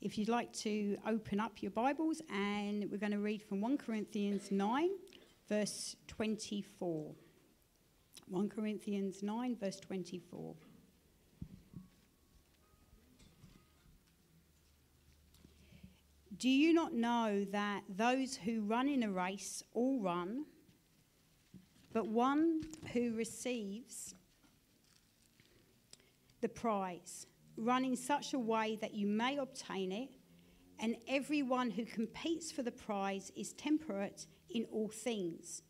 if you'd like to open up your Bibles, and we're going to read from 1 Corinthians 9, verse 24. 1 Corinthians 9, verse 24. Do you not know that those who run in a race all run, but one who receives the prize run in such a way that you may obtain it, and everyone who competes for the prize is temperate in all things.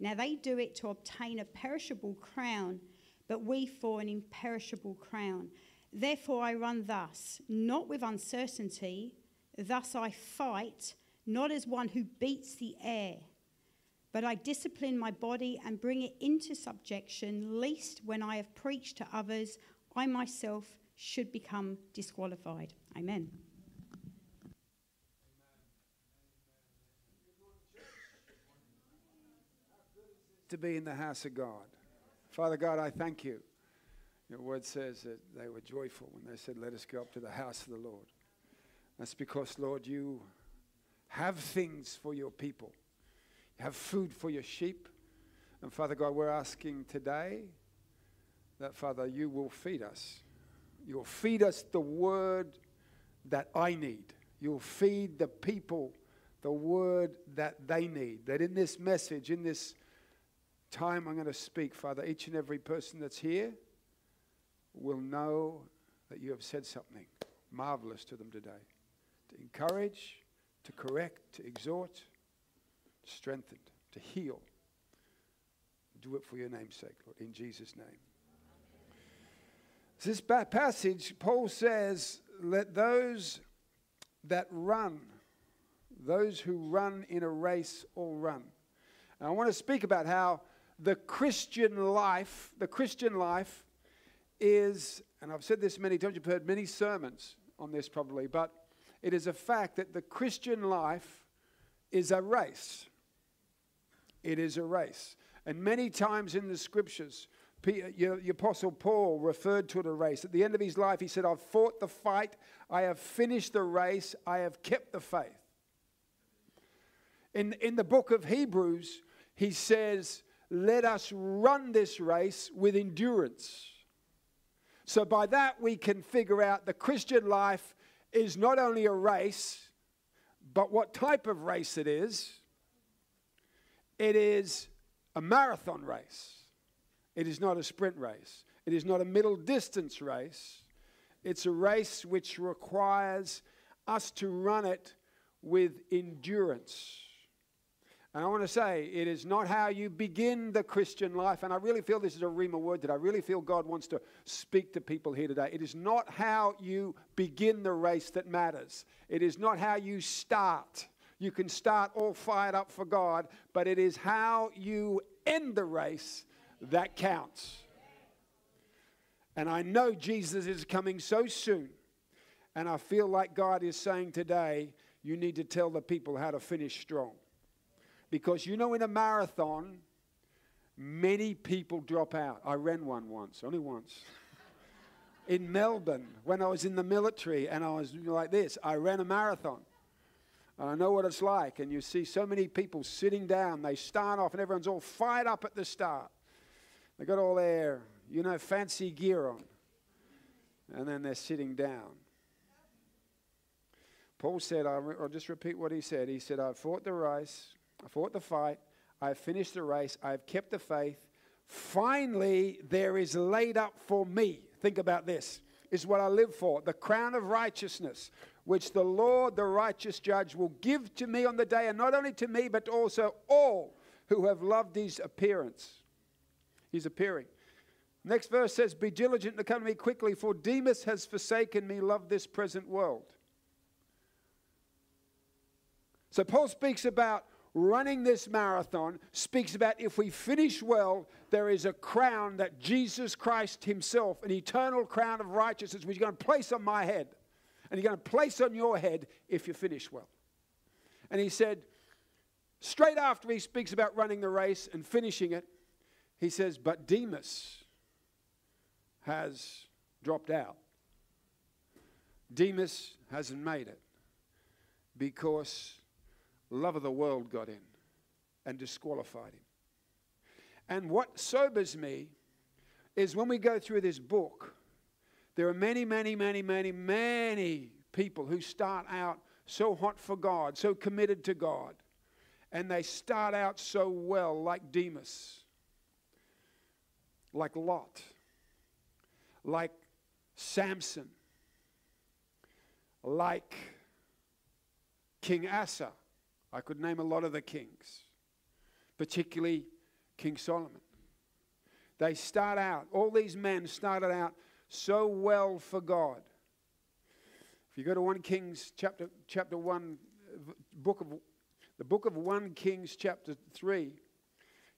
Now they do it to obtain a perishable crown, but we for an imperishable crown. Therefore I run thus, not with uncertainty, thus I fight, not as one who beats the air. But I discipline my body and bring it into subjection, lest when I have preached to others, I myself should become disqualified. Amen. To be in the house of God. Father God, I thank you. Your word says that they were joyful when they said, Let us go up to the house of the Lord. That's because, Lord, you have things for your people. You have food for your sheep. And Father God, we're asking today that, Father, you will feed us. You'll feed us the word that I need. You'll feed the people the word that they need. That in this message, in this time I'm going to speak, Father, each and every person that's here will know that you have said something marvelous to them today. To encourage, to correct, to exhort, strengthen, to heal. Do it for your name's sake, Lord, in Jesus' name. This passage, Paul says, let those that run, those who run in a race, all run. And I want to speak about how the Christian life, the Christian life is, and I've said this many times, you've heard many sermons on this probably, but it is a fact that the Christian life is a race. It is a race. And many times in the scriptures, the Apostle Paul referred to it a race. At the end of his life, he said, I've fought the fight, I have finished the race, I have kept the faith. In, in the book of Hebrews, he says, Let us run this race with endurance. So, by that, we can figure out the Christian life is not only a race, but what type of race it is. It is a marathon race. It is not a sprint race, it is not a middle distance race. It's a race which requires us to run it with endurance. And I want to say, it is not how you begin the Christian life. And I really feel this is a Rhema word that I really feel God wants to speak to people here today. It is not how you begin the race that matters, it is not how you start. You can start all fired up for God, but it is how you end the race that counts. And I know Jesus is coming so soon. And I feel like God is saying today, you need to tell the people how to finish strong. Because you know, in a marathon, many people drop out. I ran one once, only once. in Melbourne, when I was in the military and I was like this, I ran a marathon. And I know what it's like. And you see so many people sitting down. They start off and everyone's all fired up at the start. They got all their, you know, fancy gear on. And then they're sitting down. Paul said, I'll just repeat what he said. He said, I fought the race, I fought the fight, I have finished the race, I have kept the faith. Finally, there is laid up for me. Think about this. Is what I live for the crown of righteousness, which the Lord, the righteous judge, will give to me on the day, and not only to me, but also all who have loved his appearance. He's appearing. Next verse says, Be diligent to come to me quickly, for Demas has forsaken me, love this present world. So Paul speaks about running this marathon, speaks about if we finish well, there is a crown that Jesus Christ Himself, an eternal crown of righteousness, which He's going to place on my head. And He's going to place on your head if you finish well. And he said, straight after he speaks about running the race and finishing it, he says, But Demas has dropped out. Demas hasn't made it because love of the world got in and disqualified him. And what sobers me is when we go through this book, there are many, many, many, many, many people who start out so hot for God, so committed to God, and they start out so well, like Demas, like Lot, like Samson, like King Asa. I could name a lot of the kings, particularly King Solomon. They start out, all these men started out so well for God. If you go to 1 Kings chapter, chapter 1, book of, the book of 1 Kings chapter 3,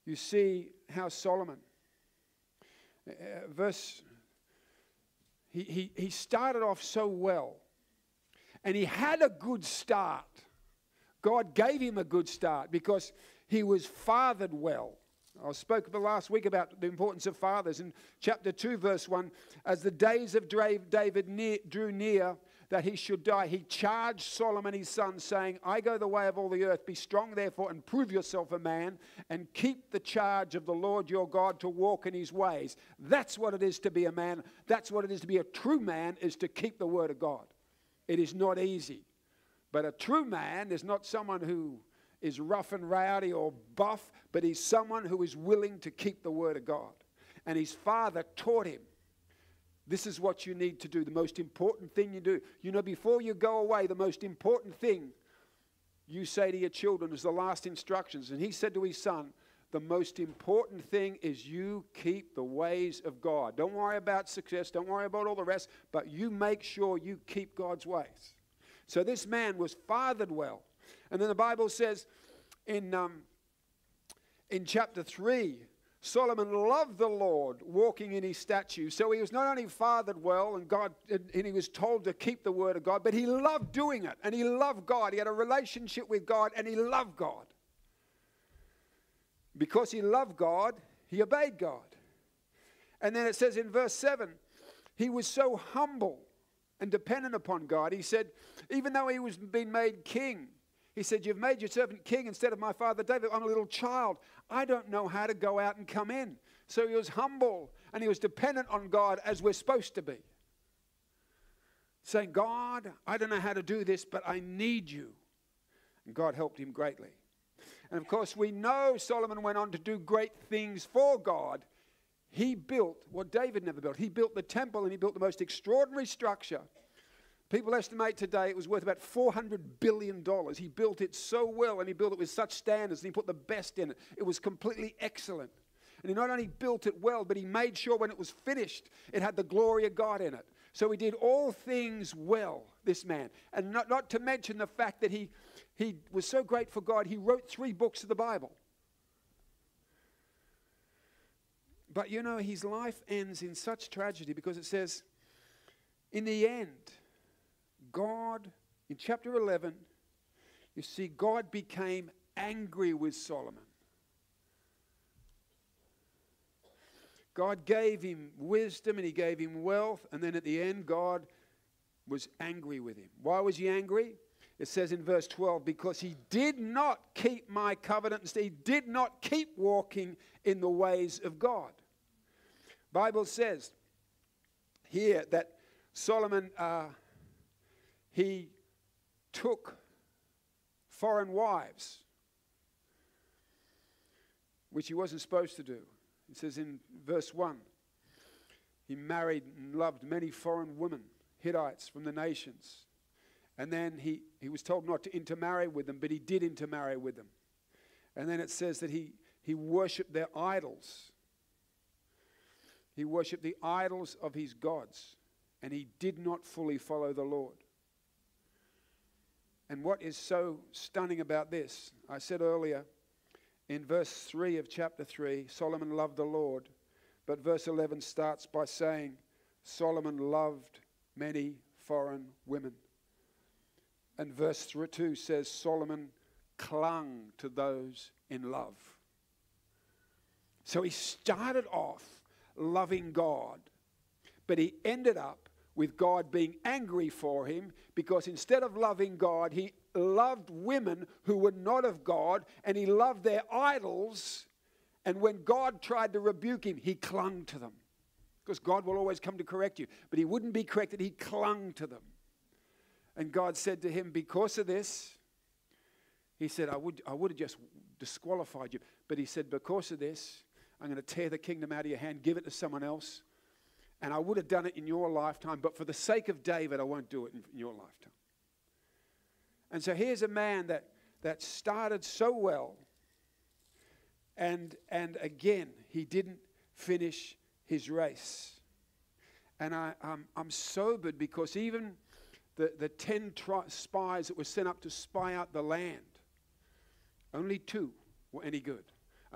you see how Solomon, uh, verse, he, he, he started off so well and he had a good start. God gave him a good start because he was fathered well. I spoke the last week about the importance of fathers. In chapter 2, verse 1, as the days of David near, drew near that he should die, he charged Solomon his son, saying, I go the way of all the earth. Be strong, therefore, and prove yourself a man, and keep the charge of the Lord your God to walk in his ways. That's what it is to be a man. That's what it is to be a true man, is to keep the word of God. It is not easy. But a true man is not someone who is rough and rowdy or buff, but he's someone who is willing to keep the word of God. And his father taught him this is what you need to do. The most important thing you do. You know, before you go away, the most important thing you say to your children is the last instructions. And he said to his son, the most important thing is you keep the ways of God. Don't worry about success, don't worry about all the rest, but you make sure you keep God's ways. So this man was fathered well. And then the Bible says in, um, in chapter 3, Solomon loved the Lord walking in his statutes. So he was not only fathered well and God and he was told to keep the word of God, but he loved doing it and he loved God. He had a relationship with God and he loved God. Because he loved God, he obeyed God. And then it says in verse 7, he was so humble and dependent upon God. He said, even though he was being made king, he said, You've made your servant king instead of my father David. I'm a little child. I don't know how to go out and come in. So he was humble and he was dependent on God as we're supposed to be. Saying, God, I don't know how to do this, but I need you. And God helped him greatly. And of course, we know Solomon went on to do great things for God. He built what David never built. He built the temple and he built the most extraordinary structure People estimate today it was worth about $400 billion. He built it so well and he built it with such standards and he put the best in it. It was completely excellent. And he not only built it well, but he made sure when it was finished, it had the glory of God in it. So he did all things well, this man. And not, not to mention the fact that he, he was so great for God, he wrote three books of the Bible. But you know, his life ends in such tragedy because it says, in the end, God, in chapter 11, you see, God became angry with Solomon. God gave him wisdom and he gave him wealth, and then at the end, God was angry with him. Why was he angry? It says in verse 12, because he did not keep my covenant, he did not keep walking in the ways of God. Bible says here that Solomon uh, he took foreign wives, which he wasn't supposed to do. It says in verse 1 he married and loved many foreign women, Hittites from the nations. And then he, he was told not to intermarry with them, but he did intermarry with them. And then it says that he, he worshipped their idols. He worshipped the idols of his gods, and he did not fully follow the Lord. And what is so stunning about this, I said earlier in verse 3 of chapter 3, Solomon loved the Lord. But verse 11 starts by saying, Solomon loved many foreign women. And verse 2 says, Solomon clung to those in love. So he started off loving God, but he ended up with God being angry for him because instead of loving God, he loved women who were not of God and he loved their idols. And when God tried to rebuke him, he clung to them. Because God will always come to correct you. But he wouldn't be corrected, he clung to them. And God said to him, Because of this, he said, I would, I would have just disqualified you. But he said, Because of this, I'm going to tear the kingdom out of your hand, give it to someone else. And I would have done it in your lifetime, but for the sake of David, I won't do it in, your lifetime. And so here's a man that, that started so well, and, and again, he didn't finish his race. And I, I'm sobered because even the, the 10 tri- spies that were sent up to spy out the land, only two were any good.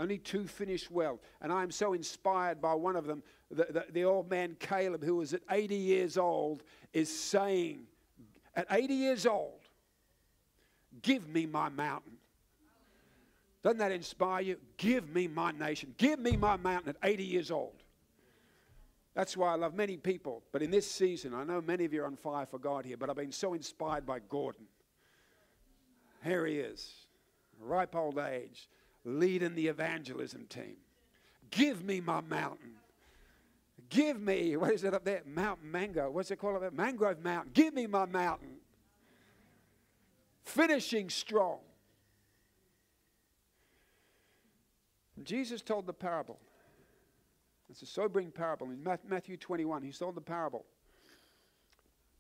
Only two finished well. And I'm so inspired by one of them. The, the, the, old man Caleb, who was at 80 years old, is saying, At 80 years old, give me my mountain. Doesn't that inspire you? Give me my nation. Give me my mountain at 80 years old. That's why I love many people. But in this season, I know many of you are on fire for God here, but I've been so inspired by Gordon. Here he is, ripe old age, leading the evangelism team. Give me my mountain. Give me, what is it up there? Mount Mango. What's it called up there? Mangrove Mountain. Give me my mountain. Finishing strong. Jesus told the parable. It's a sobering parable. In Matthew 21, he told the parable.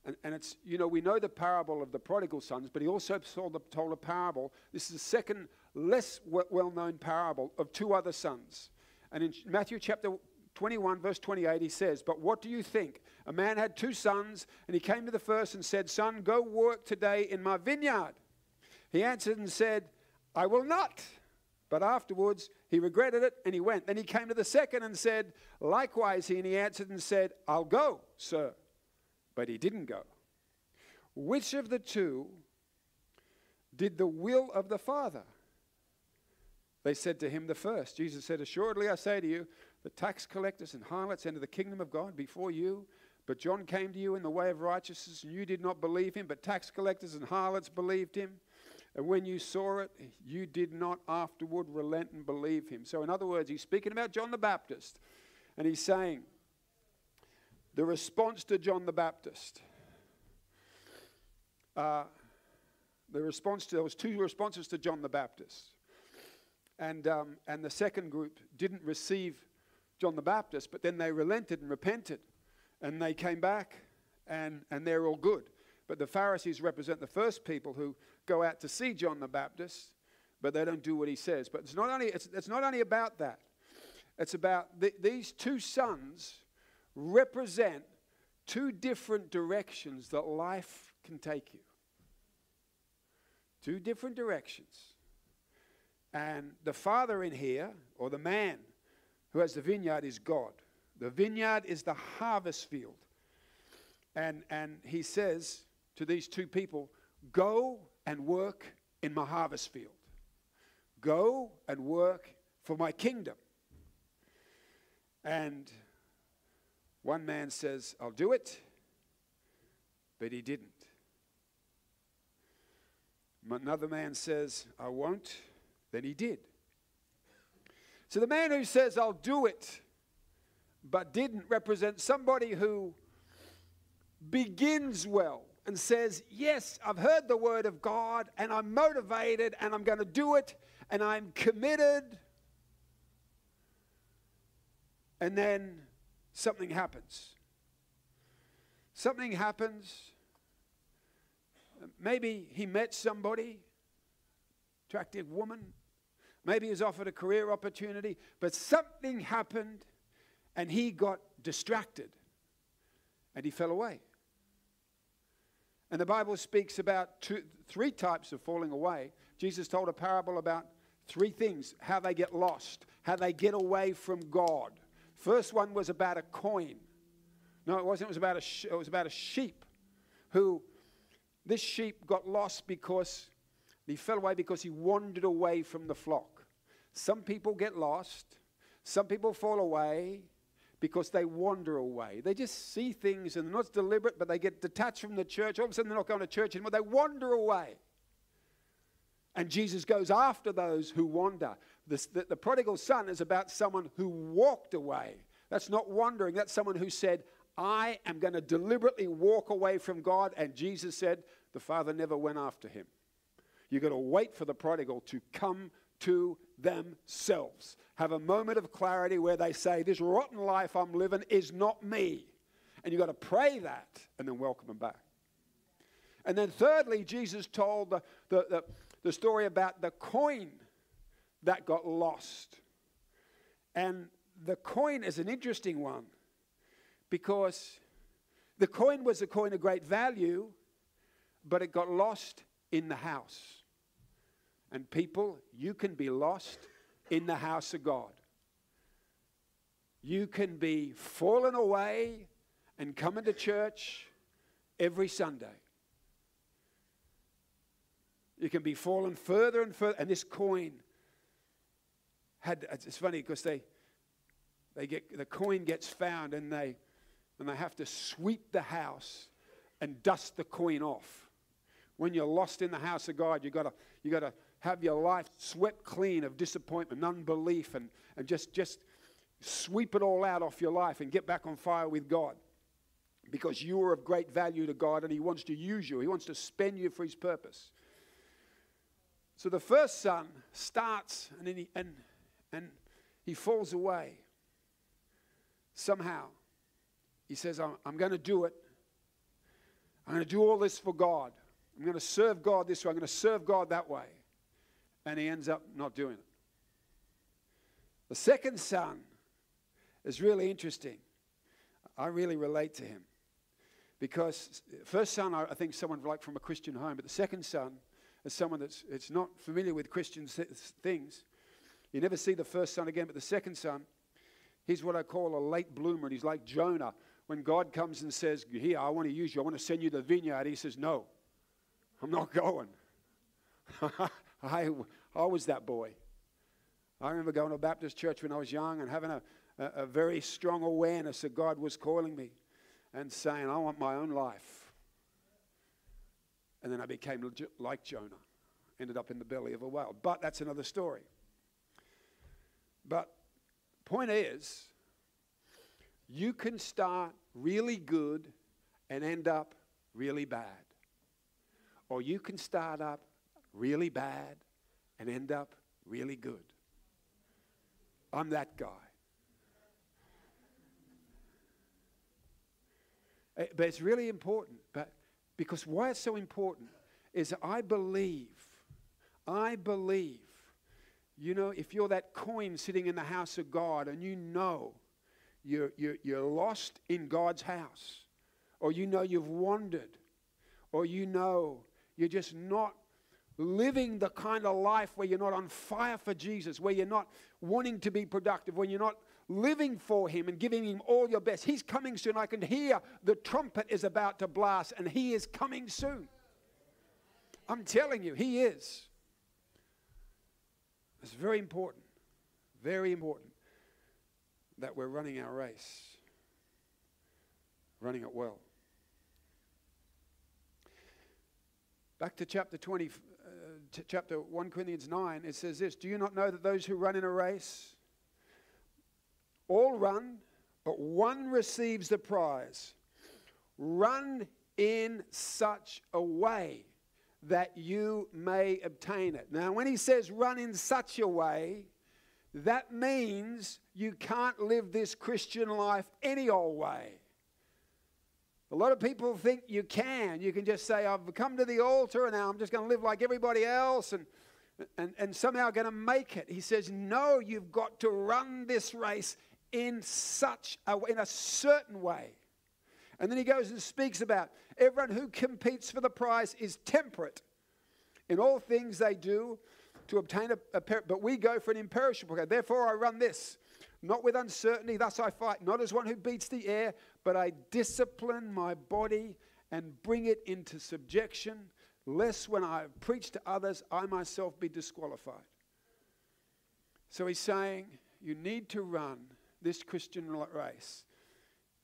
And, and, it's, you know, we know the parable of the prodigal sons, but he also told, the, told a parable. This is the second less well known parable of two other sons. And in Matthew chapter 21, verse 28, he says, But what do you think? A man had two sons, and he came to the first and said, Son, go work today in my vineyard. He answered and said, I will not. But afterwards, he regretted it and he went. Then he came to the second and said, Likewise, he, and he answered and said, I'll go, sir. But he didn't go. Which of the two did the will of the Father? They said to him, The first. Jesus said, Assuredly, I say to you, the tax collectors and harlots enter the kingdom of God before you. But John came to you in the way of righteousness, and you did not believe him, but tax collectors and harlots believed him. And when you saw it, you did not afterward relent and believe him. So, in other words, he's speaking about John the Baptist, and he's saying the response to John the Baptist. Uh, the response to, there was two responses to John the Baptist. And, um, and the second group didn't receive John the Baptist, but then they relented and repented. And they came back, and, and they're all good. But the Pharisees represent the first people who go out to see John the Baptist, but they don't do what he says. But it's not only, it's, it's not only about that, it's about the, these two sons represent two different directions that life can take you. Two different directions. And the father in here, or the man who has the vineyard, is God. The vineyard is the harvest field. And, and he says to these two people, Go and work in my harvest field. Go and work for my kingdom. And one man says, I'll do it, but he didn't. Another man says, I won't, then he did. So the man who says, I'll do it, but didn't represent somebody who begins well and says, Yes, I've heard the word of God and I'm motivated and I'm going to do it and I'm committed. And then something happens. Something happens. Maybe he met somebody attractive woman. Maybe he was offered a career opportunity, but something happened and he got distracted and he fell away. And the Bible speaks about two, three types of falling away. Jesus told a parable about three things how they get lost, how they get away from God. First one was about a coin. No, it wasn't. It was about a, it was about a sheep who, this sheep got lost because he fell away because he wandered away from the flock. Some people get lost, some people fall away because they wander away. They just see things and they're not deliberate, but they get detached from the church. All of a sudden, they're not going to church anymore. They wander away. And Jesus goes after those who wander. The, the, the, prodigal son is about someone who walked away. That's not wandering, that's someone who said, I am going to deliberately walk away from God. And Jesus said, the father never went after him. You've got to wait for the prodigal to come to themselves. Have a moment of clarity where they say, This rotten life I'm living is not me. And you've got to pray that and then welcome them back. And then, thirdly, Jesus told the, the, the, the story about the coin that got lost. And the coin is an interesting one because the coin was a coin of great value, but it got lost in the house. And people, you can be lost in the house of God. You can be fallen away and coming to church every Sunday. You can be fallen further and further. And this coin had, it's funny because they, they get, the coin gets found and they, and they have to sweep the house and dust the coin off. When you're lost in the house of God, you've got you to have your life swept clean of disappointment, unbelief, and, and just, just sweep it all out off your life and get back on fire with God. Because you are of great value to God and He wants to use you, He wants to spend you for His purpose. So the first son starts and, he, and, and he falls away. Somehow, he says, I'm, I'm going to do it. I'm going to do all this for God. I'm going to serve God this way. I'm going to serve God that way and he ends up not doing it. The second son is really interesting. I really relate to him because first son, I think someone like from a Christian home, but the second son is someone that's it's not familiar with Christian things. You never see the first son again, but the second son, he's what I call a late bloomer, and he's like Jonah. When God comes and says, "Here, I want to use you. I want to send you the vineyard," he says, "No, I'm not going." I, I was that boy. I remember going to a Baptist church when I was young and having a, a, a very strong awareness that God was calling me and saying, I want my own life. And then I became like Jonah, ended up in the belly of a whale. But that's another story. But point is, you can start really good and end up really bad. Or you can start up really bad and end up really good. I'm that guy. Eh, but it's really important. But because why it's so important is I believe, I believe, you know, if you're that coin sitting in the house of God and you know you're, you're, you're lost in God's house, or you know you've wandered, or you know you're just not living the kind of life where you're not on fire for Jesus, where you're not wanting to be productive, when you're not living for Him and giving Him all your best. He's coming soon. I can hear the trumpet is about to blast, and He is coming soon. I'm telling you, He is. It's very important, very important that we're running our race, running it well. Back to chapter 20, Uh, t- chapter 1 Corinthians 9, it says this Do you not know that those who run in a race all run, but one receives the prize? Run in such a way that you may obtain it. Now, when he says run in such a way, that means you can't live this Christian life any old way. A lot of people think you can. You can just say, I've come to the altar and now I'm just going to live like everybody else and, and, and somehow going to make it. He says, No, you've got to run this race in such a in a certain way. And then he goes and speaks about everyone who competes for the prize is temperate in all things they do to obtain a, a but we go for an imperishable. Therefore, I run this not with uncertainty, thus I fight, not as one who beats the air, but I discipline my body and bring it into subjection, lest when I preach to others, I myself be disqualified. So he's saying, you need to run this Christian race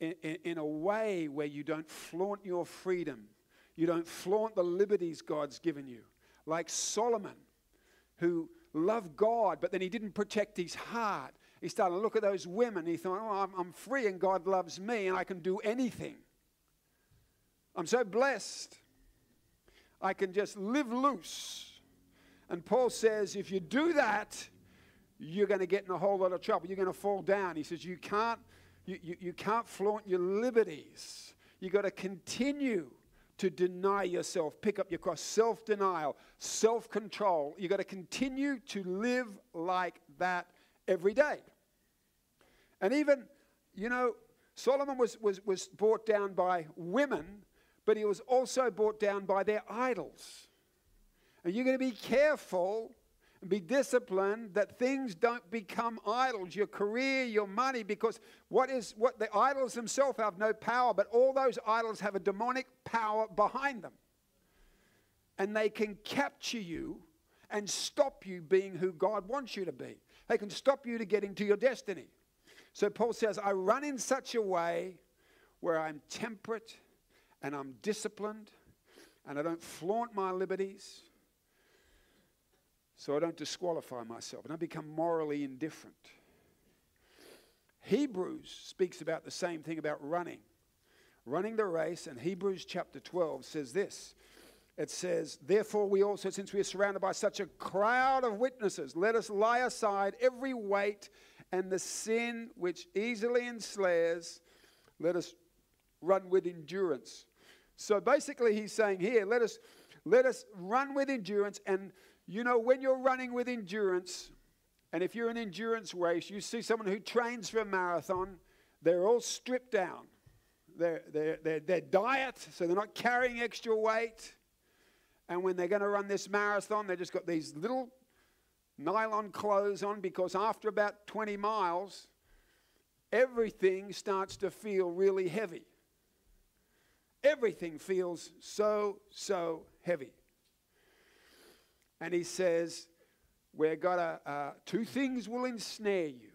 in, in, in, a way where you don't flaunt your freedom, you don't flaunt the liberties God's given you. Like Solomon, who loved God, but then he didn't protect his heart. He started to look at those women. He thought, oh, I'm, I'm free and God loves me and I can do anything. I'm so blessed. I can just live loose. And Paul says, if you do that, you're going to get in a whole lot of trouble. You're going to fall down. He says, you can't, you, you, you can't flaunt your liberties. You've got to continue to deny yourself, pick up your cross, self denial, self control. You've got to continue to live like that every day. And even, you know, Solomon was, was, was brought down by women, but he was also brought down by their idols. And you're going to be careful and be disciplined that things don't become idols, your career, your money, because what is what the idols themselves have no power, but all those idols have a demonic power behind them. And they can capture you and stop you being who God wants you to be. They can stop you to getting to your destiny. So Paul says, I run in such a way where I'm temperate and I'm disciplined and I don't flaunt my liberties so I don't disqualify myself and I become morally indifferent. Hebrews speaks about the same thing about running. Running the race, and Hebrews chapter 12 says this. It says, Therefore, we also, since we are surrounded by such a crowd of witnesses, let us lay aside every weight and the sin which easily ensnares. Let us run with endurance. So basically, he's saying here, let us, let us run with endurance and you know, when you're running with endurance, and if you're an endurance race, you see someone who trains for a marathon, they're all stripped down. They're, they're, they're, they're diet, so they're not carrying extra weight. And when they're going to run this marathon, they've just got these little nylon clothes on because after about 20 miles, everything starts to feel really heavy. Everything feels so, so heavy and he says, We're got a, uh, two things will ensnare you.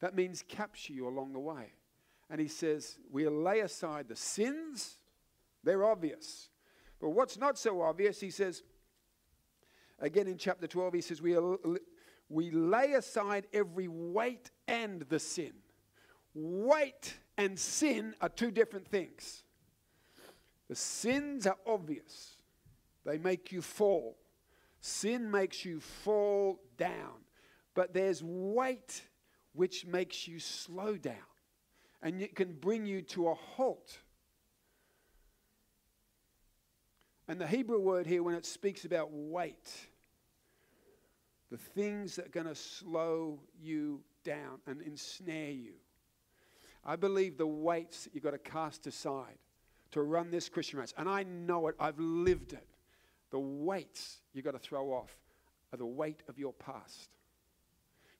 That means capture you along the way. And he says, We'll lay aside the sins, they're obvious. But what's not so obvious, he says, again in chapter 12, he says, We, we lay aside every weight and the sin. Weight and sin are two different things. The sins are obvious, they make you fall. Sin makes you fall down, but there's weight which makes you slow down and it can bring you to a halt. And the Hebrew word here, when it speaks about weight, the things that are going to slow you down and ensnare you. I believe the weights that you've got to cast aside to run this Christian race, and I know it, I've lived it. The weights you've got to throw off are the weight of your past.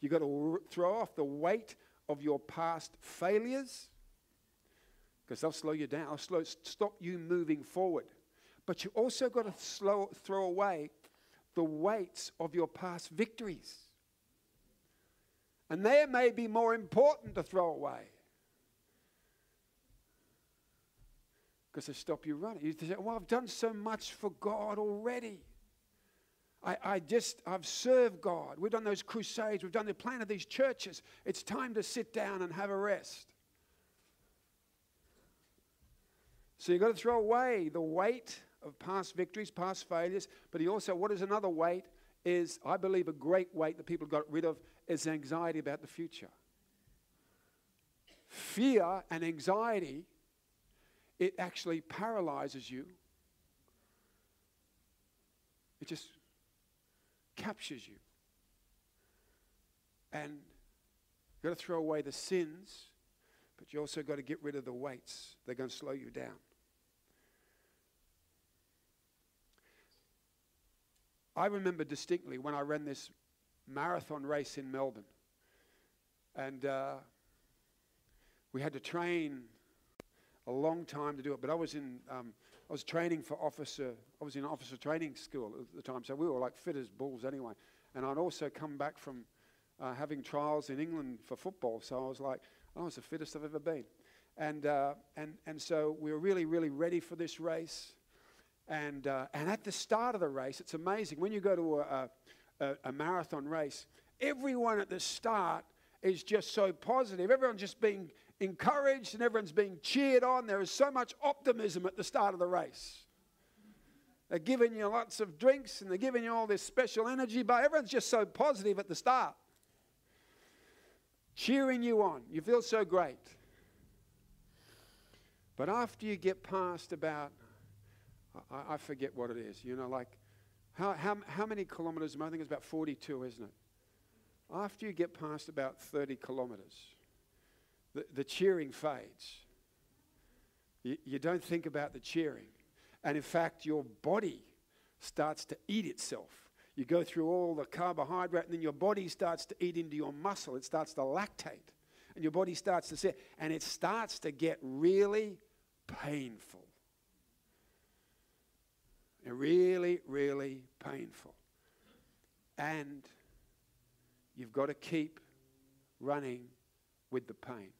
You've got to throw off the weight of your past failures because they'll slow you down, they'll slow, stop you moving forward. But you also got to slow, throw away the weights of your past victories. And they may be more important to throw away. because they stop you running. You say, Well, I've done so much for God already. I, I just, I've served God. We've done those crusades, we've done the plan of these churches. It's time to sit down and have a rest. So you've got to throw away the weight of past victories, past failures. But he also, what is another weight? Is, I believe, a great weight that people got rid of is anxiety about the future. Fear and anxiety it actually paralyzes you. It just captures you. And you've got to throw away the sins, but you also got to get rid of the weights. They're going to slow you down. I remember distinctly when I ran this marathon race in Melbourne. And uh, we had to train a long time to do it. But I was in, um, I was training for officer. I was in officer training school at the time, so we were like fit as bulls anyway. And I'd also come back from uh, having trials in England for football. So I was like, I was the fittest I've ever been. And, uh, and, and so we were really, really ready for this race. And, uh, and at the start of the race, it's amazing. When you go to a, a, a marathon race, everyone at the start is just so positive. Everyone's just being encouraged and everyone's being cheered on. There is so much optimism at the start of the race. They're giving you lots of drinks and they're giving you all this special energy, but everyone's just so positive at the start. Cheering you on. You feel so great. But after you get past about, I, I forget what it is, you know, like how, how, how many kilometers? I think it's about 42, isn't it? After you get past about 30 kilometers, the, the cheering fades. You, you don't think about the cheering. And in fact, your body starts to eat itself. You go through all the carbohydrate, and then your body starts to eat into your muscle. It starts to lactate. And your body starts to sit, and it starts to get really painful. Really, really painful. And you've got to keep running with the pain.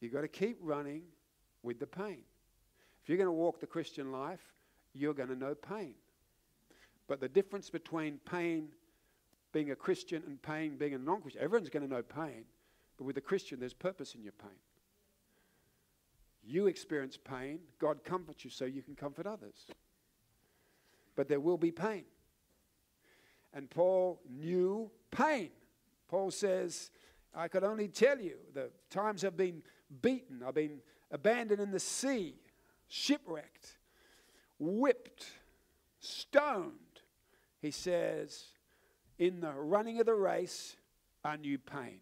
You've got to keep running with the pain. If you're going to walk the Christian life, you're going to know pain. But the difference between pain being a Christian and pain being a non Christian, everyone's going to know pain. But with a Christian, there's purpose in your pain. You experience pain, God comforts you so you can comfort others. But there will be pain. And Paul knew pain. Paul says, I could only tell you the times I've been beaten, I've been abandoned in the sea, shipwrecked, whipped, stoned. He says, in the running of the race, I knew pain.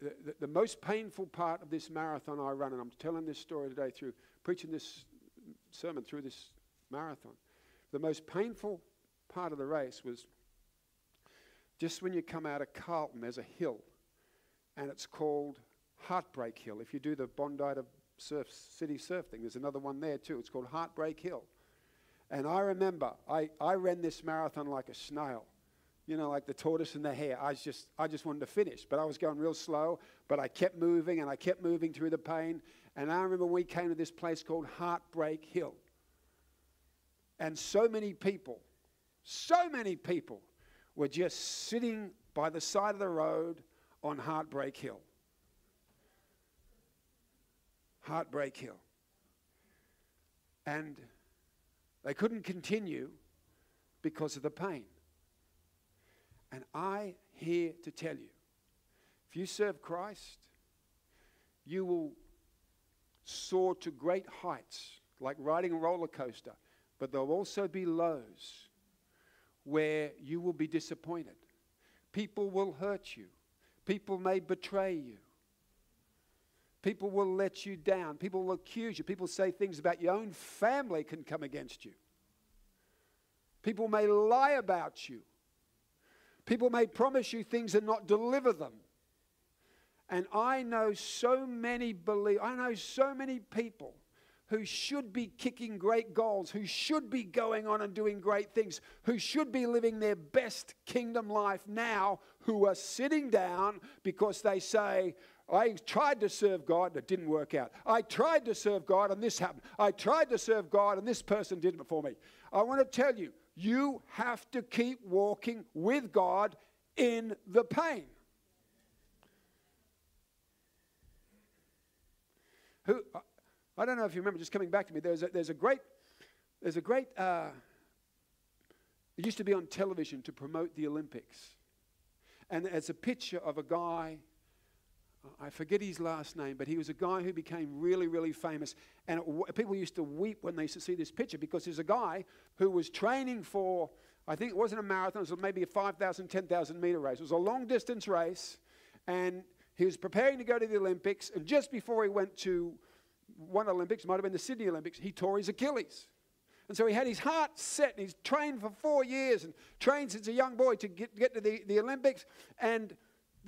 The, the, the, most painful part of this marathon I run, and I'm telling this story today through preaching this sermon through this marathon, the most painful part of the race was just when you come out of Carlton, there's a hill, and it's called Heartbreak Hill. If you do the Bondi to surf, City Surf thing, there's another one there too. It's called Heartbreak Hill. And I remember I, I ran this marathon like a snail, you know, like the tortoise and the hare. I just, I just wanted to finish, but I was going real slow, but I kept moving and I kept moving through the pain. And I remember we came to this place called Heartbreak Hill. And so many people, so many people were just sitting by the side of the road on Heartbreak Hill. Heartbreak Hill. And they couldn't continue because of the pain. And I here to tell you if you serve Christ, you will soar to great heights like riding a roller coaster, but there'll also be lows where you will be disappointed. People will hurt you, people may betray you. People will let you down. People will accuse you. People say things about your own family can come against you. People may lie about you. People may promise you things and not deliver them. And I know so many believe I know so many people who should be kicking great goals, who should be going on and doing great things, who should be living their best kingdom life now, who are sitting down because they say, I tried to serve God and it didn't work out. I tried to serve God and this happened. I tried to serve God and this person did it before me. I want to tell you, you have to keep walking with God in the pain. Who, I don't know if you remember, just coming back to me, there's a, there's a great, there's a great, uh, it used to be on television to promote the Olympics. And it's a picture of a guy I forget his last name, but he was a guy who became really, really famous. And it, people used to weep when they used to see this picture because there's a guy who was training for, I think it wasn't a marathon, it was maybe a 5,000, 10,000 meter race. It was a long distance race. And he was preparing to go to the Olympics. And just before he went to one Olympics, might have been the Sydney Olympics, he tore his Achilles. And so he had his heart set and he's trained for four years and trained since a young boy to get, get to the, the Olympics. And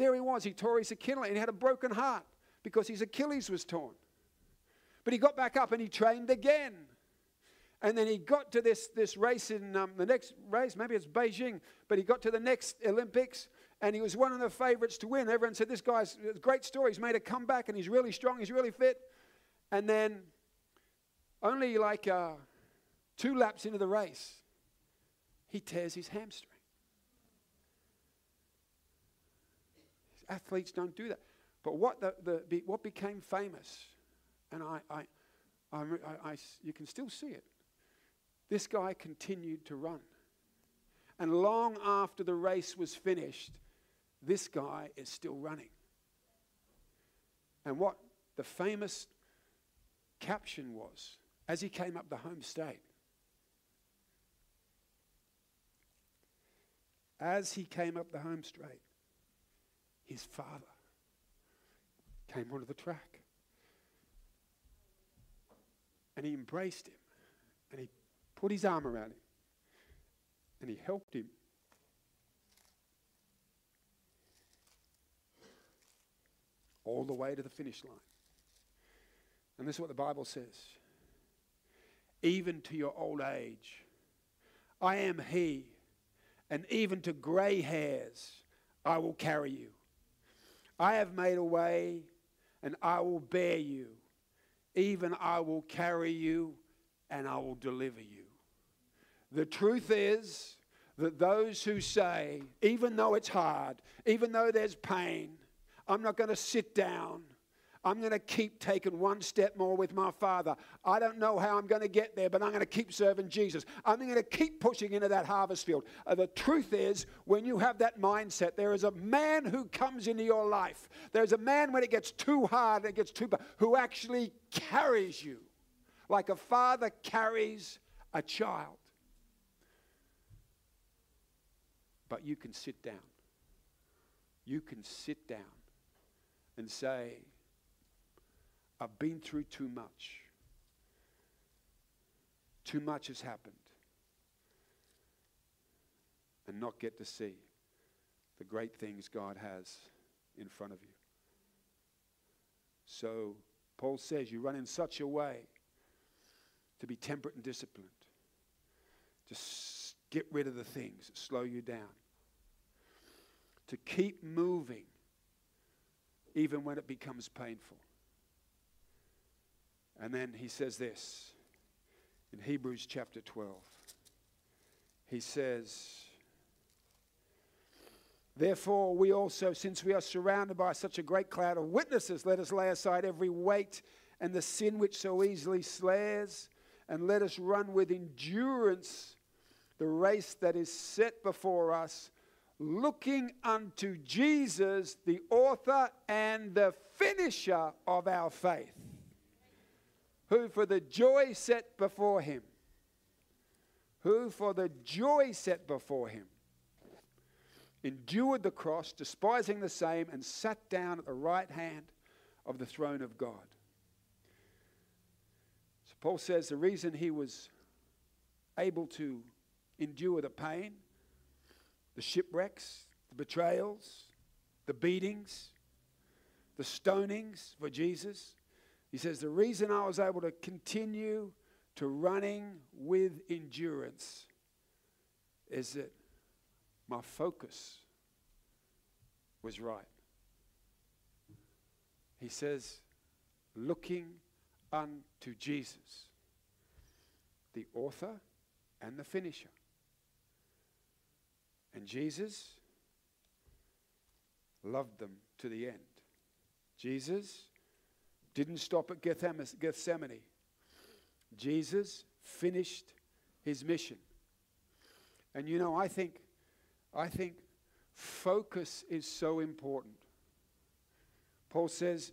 there he was. He tore his Achilles and he had a broken heart because his Achilles was torn. But he got back up and he trained again. And then he got to this, this race in um, the next race, maybe it's Beijing, but he got to the next Olympics and he was one of the favorites to win. Everyone said, This guy's a great story. He's made a comeback and he's really strong, he's really fit. And then, only like uh, two laps into the race, he tears his hamstring. Athletes don't do that. But what, the, the, what became famous, and I, I, I, I, you can still see it, this guy continued to run. And long after the race was finished, this guy is still running. And what the famous caption was as he came up the home straight, as he came up the home straight, his father came onto the track. And he embraced him and he put his arm around him and he helped him. All the way to the finish line. And this is what the Bible says even to your old age, I am He, and even to gray hairs, I will carry you. I have made a way, and I will bear you. Even I will carry you, and I will deliver you. The truth is that those who say, even though it's hard, even though there's pain, I'm not going to sit down. I'm going to keep taking one step more with my Father. I don't know how I'm going to get there, but I'm going to keep serving Jesus. I'm going to keep pushing into that harvest field. Uh, the truth is, when you have that mindset, there is a man who comes into your life. There's a man when it gets too hard, it gets too bad, who actually carries you like a father carries a child. But you can sit down. You can sit down and say, I've been through too much. Too much has happened. And not get to see the great things God has in front of you. So, Paul says, you run in such a way to be temperate and disciplined. Just get rid of the things that slow you down to keep moving even when it becomes painful. And then he says this in Hebrews chapter 12. He says, Therefore, we also, since we are surrounded by such a great cloud of witnesses, let us lay aside every weight and the sin which so easily slays, and let us run with endurance the race that is set before us looking unto Jesus, the author and the finisher of our faith, who for the joy set before him, who for the joy set before him, endured the cross, despising the same, and sat down at the right hand of the throne of God. So Paul says the reason he was able to endure the pain the shipwrecks, the betrayals, the beatings, the stonings for Jesus. He says, The reason I was able to continue to running with endurance is that my focus was right. He says, looking unto Jesus, the author and the finisher. And Jesus loved them to the end. Jesus didn't stop at Gethsemane. Jesus finished his mission. And you know, I think, I think focus is so important. Paul says,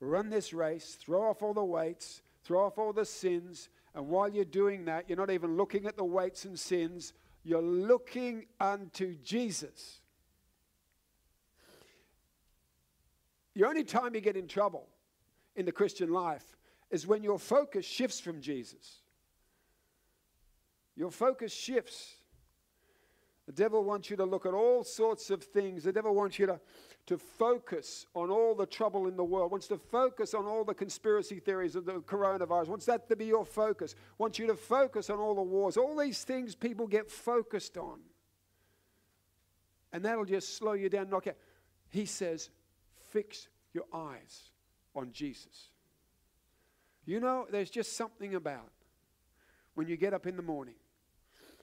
run this race, throw off all the weights, throw off all the sins, and while you're doing that, you're not even looking at the weights and sins you're looking unto Jesus. The only time you get in trouble in the Christian life is when your focus shifts from Jesus. Your focus shifts. The devil wants you to look at all sorts of things. The devil wants you to, to focus on all the trouble in the world, wants to focus on all the conspiracy theories of the coronavirus, wants that to be your focus, wants you to focus on all the wars. All these things people get focused on. And that'll just slow you down, knock out. He says, fix your eyes on Jesus. You know, there's just something about when you get up in the morning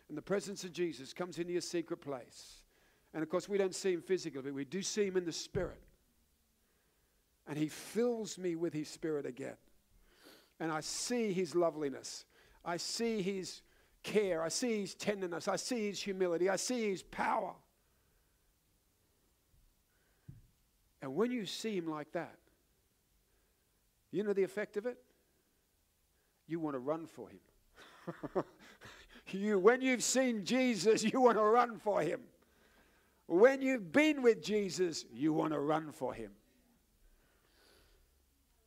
and the presence of Jesus comes into your secret place. And of course, we don't see him physically, but we do see him in the spirit. And he fills me with his spirit again. And I see his loveliness. I see his care. I see his tenderness. I see his humility. I see his power. And when you see him like that, you know the effect of it? You want to run for him. you, when you've seen Jesus, you want to run for him. When you've been with Jesus, you want to run for him.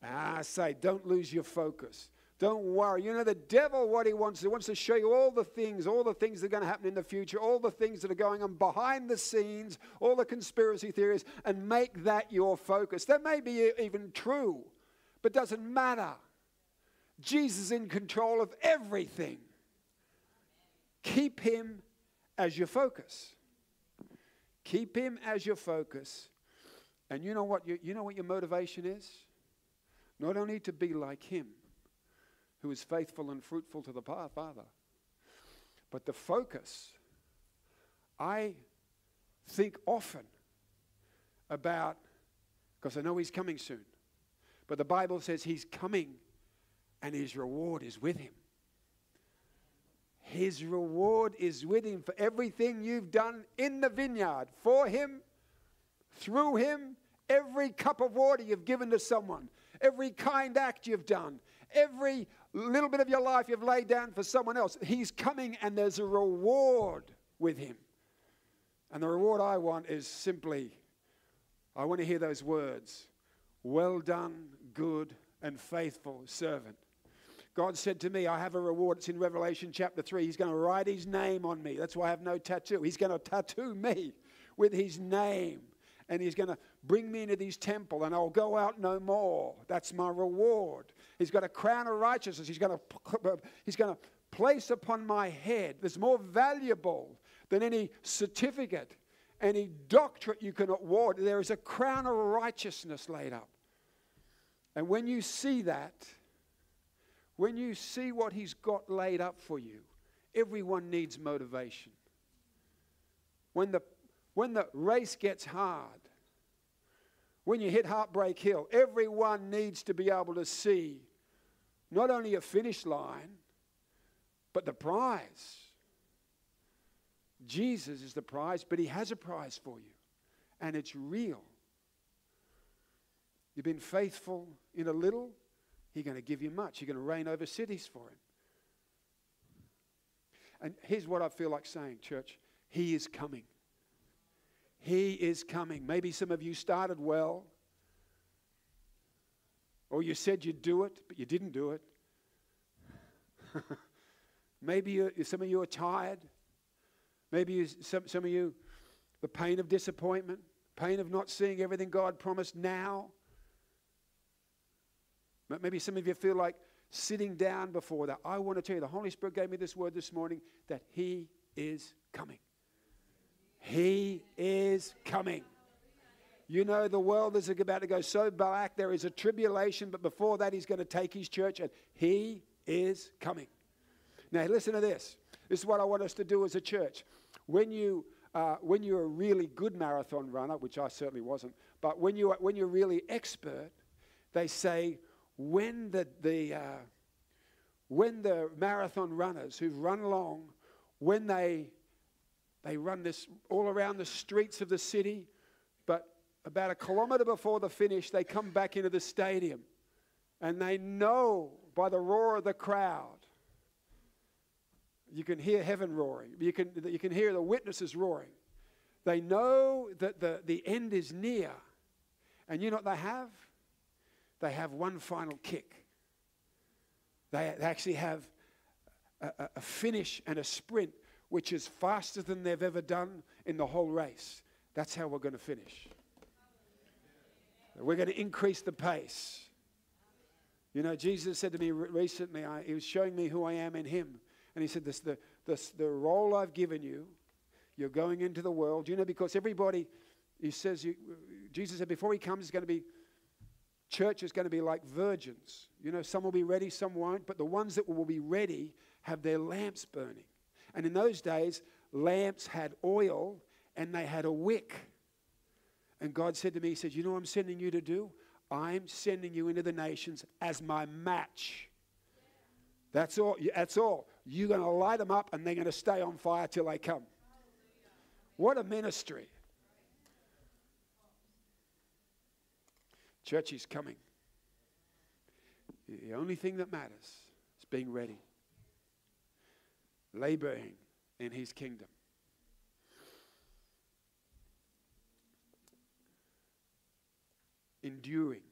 I say, don't lose your focus. Don't worry. You know, the devil, what he wants, he wants to show you all the things, all the things that are going to happen in the future, all the things that are going on behind the scenes, all the conspiracy theories, and make that your focus. That may be even true, but doesn't matter. Jesus is in control of everything. Keep him as your focus. Keep him as your focus. And you know what you, you know what your motivation is? Not only to be like him, who is faithful and fruitful to the Father, but the focus. I think often about, because I know he's coming soon, but the Bible says he's coming and his reward is with him. His reward is with him for everything you've done in the vineyard for him, through him, every cup of water you've given to someone, every kind act you've done, every little bit of your life you've laid down for someone else. He's coming and there's a reward with him. And the reward I want is simply I want to hear those words Well done, good and faithful servant. God said to me, I have a reward. It's in Revelation chapter 3. He's going to write his name on me. That's why I have no tattoo. He's going to tattoo me with his name. And he's going to bring me into his temple, and I'll go out no more. That's my reward. He's got a crown of righteousness. He's going to, he's going to place upon my head that's more valuable than any certificate, any doctorate you can award. There is a crown of righteousness laid up. And when you see that, when you see what He's got laid up for you, everyone needs motivation. When the, when the race gets hard, when you hit Heartbreak Hill, everyone needs to be able to see not only a finish line, but the prize. Jesus is the prize, but He has a prize for you, and it's real. You've been faithful in a little, He's going to give you much. You're going to reign over cities for Him. And here's what I feel like saying, church He is coming. He is coming. Maybe some of you started well, or you said you'd do it, but you didn't do it. Maybe some of you are tired. Maybe you, some, some of you, the pain of disappointment, pain of not seeing everything God promised now. But maybe some of you feel like sitting down before that. I want to tell you, the Holy Spirit gave me this word this morning that He is coming. He is coming. You know, the world is about to go so black. There is a tribulation, but before that, He's going to take His church, and He is coming. Now, listen to this. This is what I want us to do as a church. When you uh, when you're a really good marathon runner, which I certainly wasn't, but when you when you're really expert, they say when the, the, uh, when the marathon runners who've run along, when they, they run this all around the streets of the city, but about a kilometre before the finish, they come back into the stadium and they know by the roar of the crowd. You can hear heaven roaring. You can, you can hear the witnesses roaring. They know that the, the end is near. And you know what they have? they have one final kick. They they actually have a, a finish and a sprint which is faster than they've ever done in the whole race. That's how we're going to finish. We're going to increase the pace. You know, Jesus said to me recently, I, he was showing me who I am in him. And he said, this, the, this, the role I've given you, you're going into the world. You know, because everybody, he says, you, Jesus said, before he comes, it's going to be, church is going to be like virgins. You know, some will be ready, some won't. But the ones that will be ready have their lamps burning. And in those days, lamps had oil and they had a wick. And God said to me, He said, You know what I'm sending you to do? I'm sending you into the nations as my match. That's all. That's all. You're going to light them up and they're going to stay on fire till they come. What a ministry. Church is coming. The only thing that matters is being ready, laboring in his kingdom. enduring,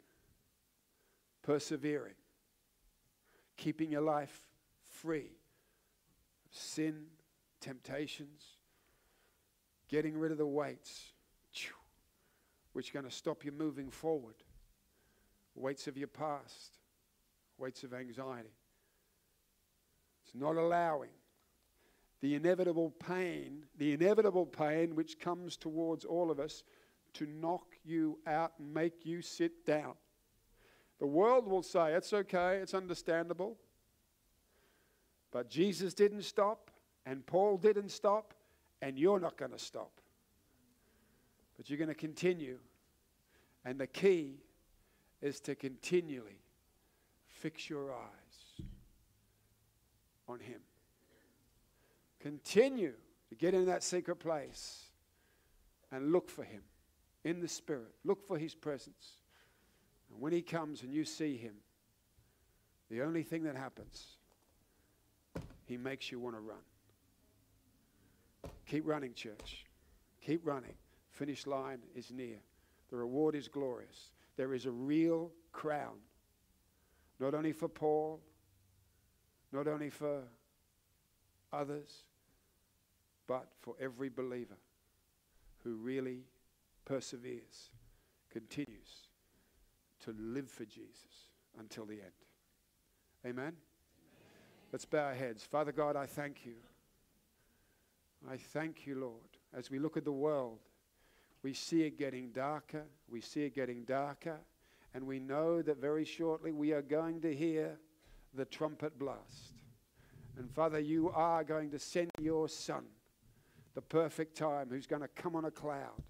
persevering, keeping your life free sin, temptations, getting rid of the weights, which are going to stop you moving forward. Weights of your past, weights of anxiety. It's not allowing the inevitable pain, the inevitable pain which comes towards all of us to knock you out and make you sit down. The world will say, it's okay, it's understandable. But Jesus didn't stop, and Paul didn't stop, and you're not going to stop. But you're going to continue. And the key is to continually fix your eyes on Him. Continue to get in that secret place and look for Him in the Spirit. Look for His presence. And when He comes and you see Him, the only thing that happens, He makes you want to run. Keep running, church. Keep running. Finish line is near. The reward is glorious. There is a real crown, not only for Paul, not only for others, but for every believer who really perseveres, continues to live for Jesus until the end. Amen? Let's bow our heads. Father God, I thank you. I thank you, Lord. As we look at the world, we see it getting darker, we see it getting darker, and we know that very shortly we are going to hear the trumpet blast. And Father, you are going to send your Son, the perfect time, who's going to come on a cloud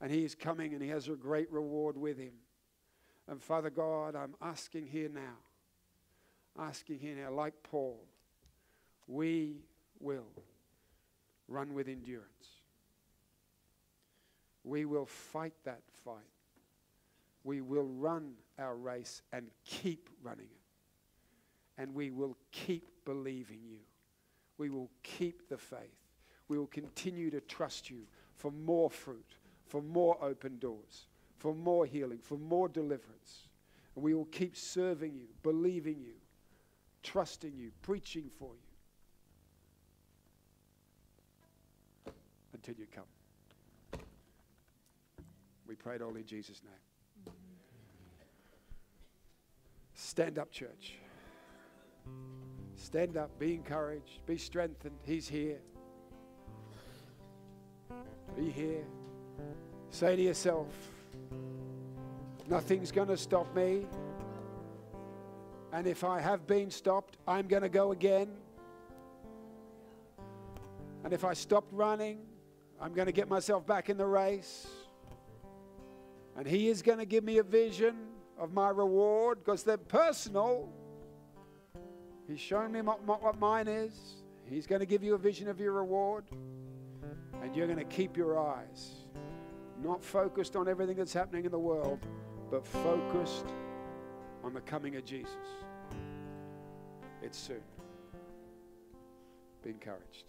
and he is coming and he has a great reward with him. And Father God, I'm asking here now, asking here now, like Paul, we will run with endurance. We will fight that fight. We will run our race and keep running it. And we will keep believing you. We will keep the faith. We will continue to trust you for more fruit for more open doors, for more healing, for more deliverance. And we will keep serving you, believing you, trusting you, preaching for you until you come. We pray it all in Jesus' name. Stand up, church. Stand up, be encouraged, be strengthened. He's here. Be here. Say to yourself, nothing's going to stop me. And if I have been stopped, I'm going to go again. And if I stopped running, I'm going to get myself back in the race. And He is going to give me a vision of my reward because they're personal. He's shown me what, what mine is. He's going to give you a vision of your reward. And you're going to keep your eyes not focused on everything that's happening in the world, but focused on the coming of Jesus. It's soon. Be encouraged.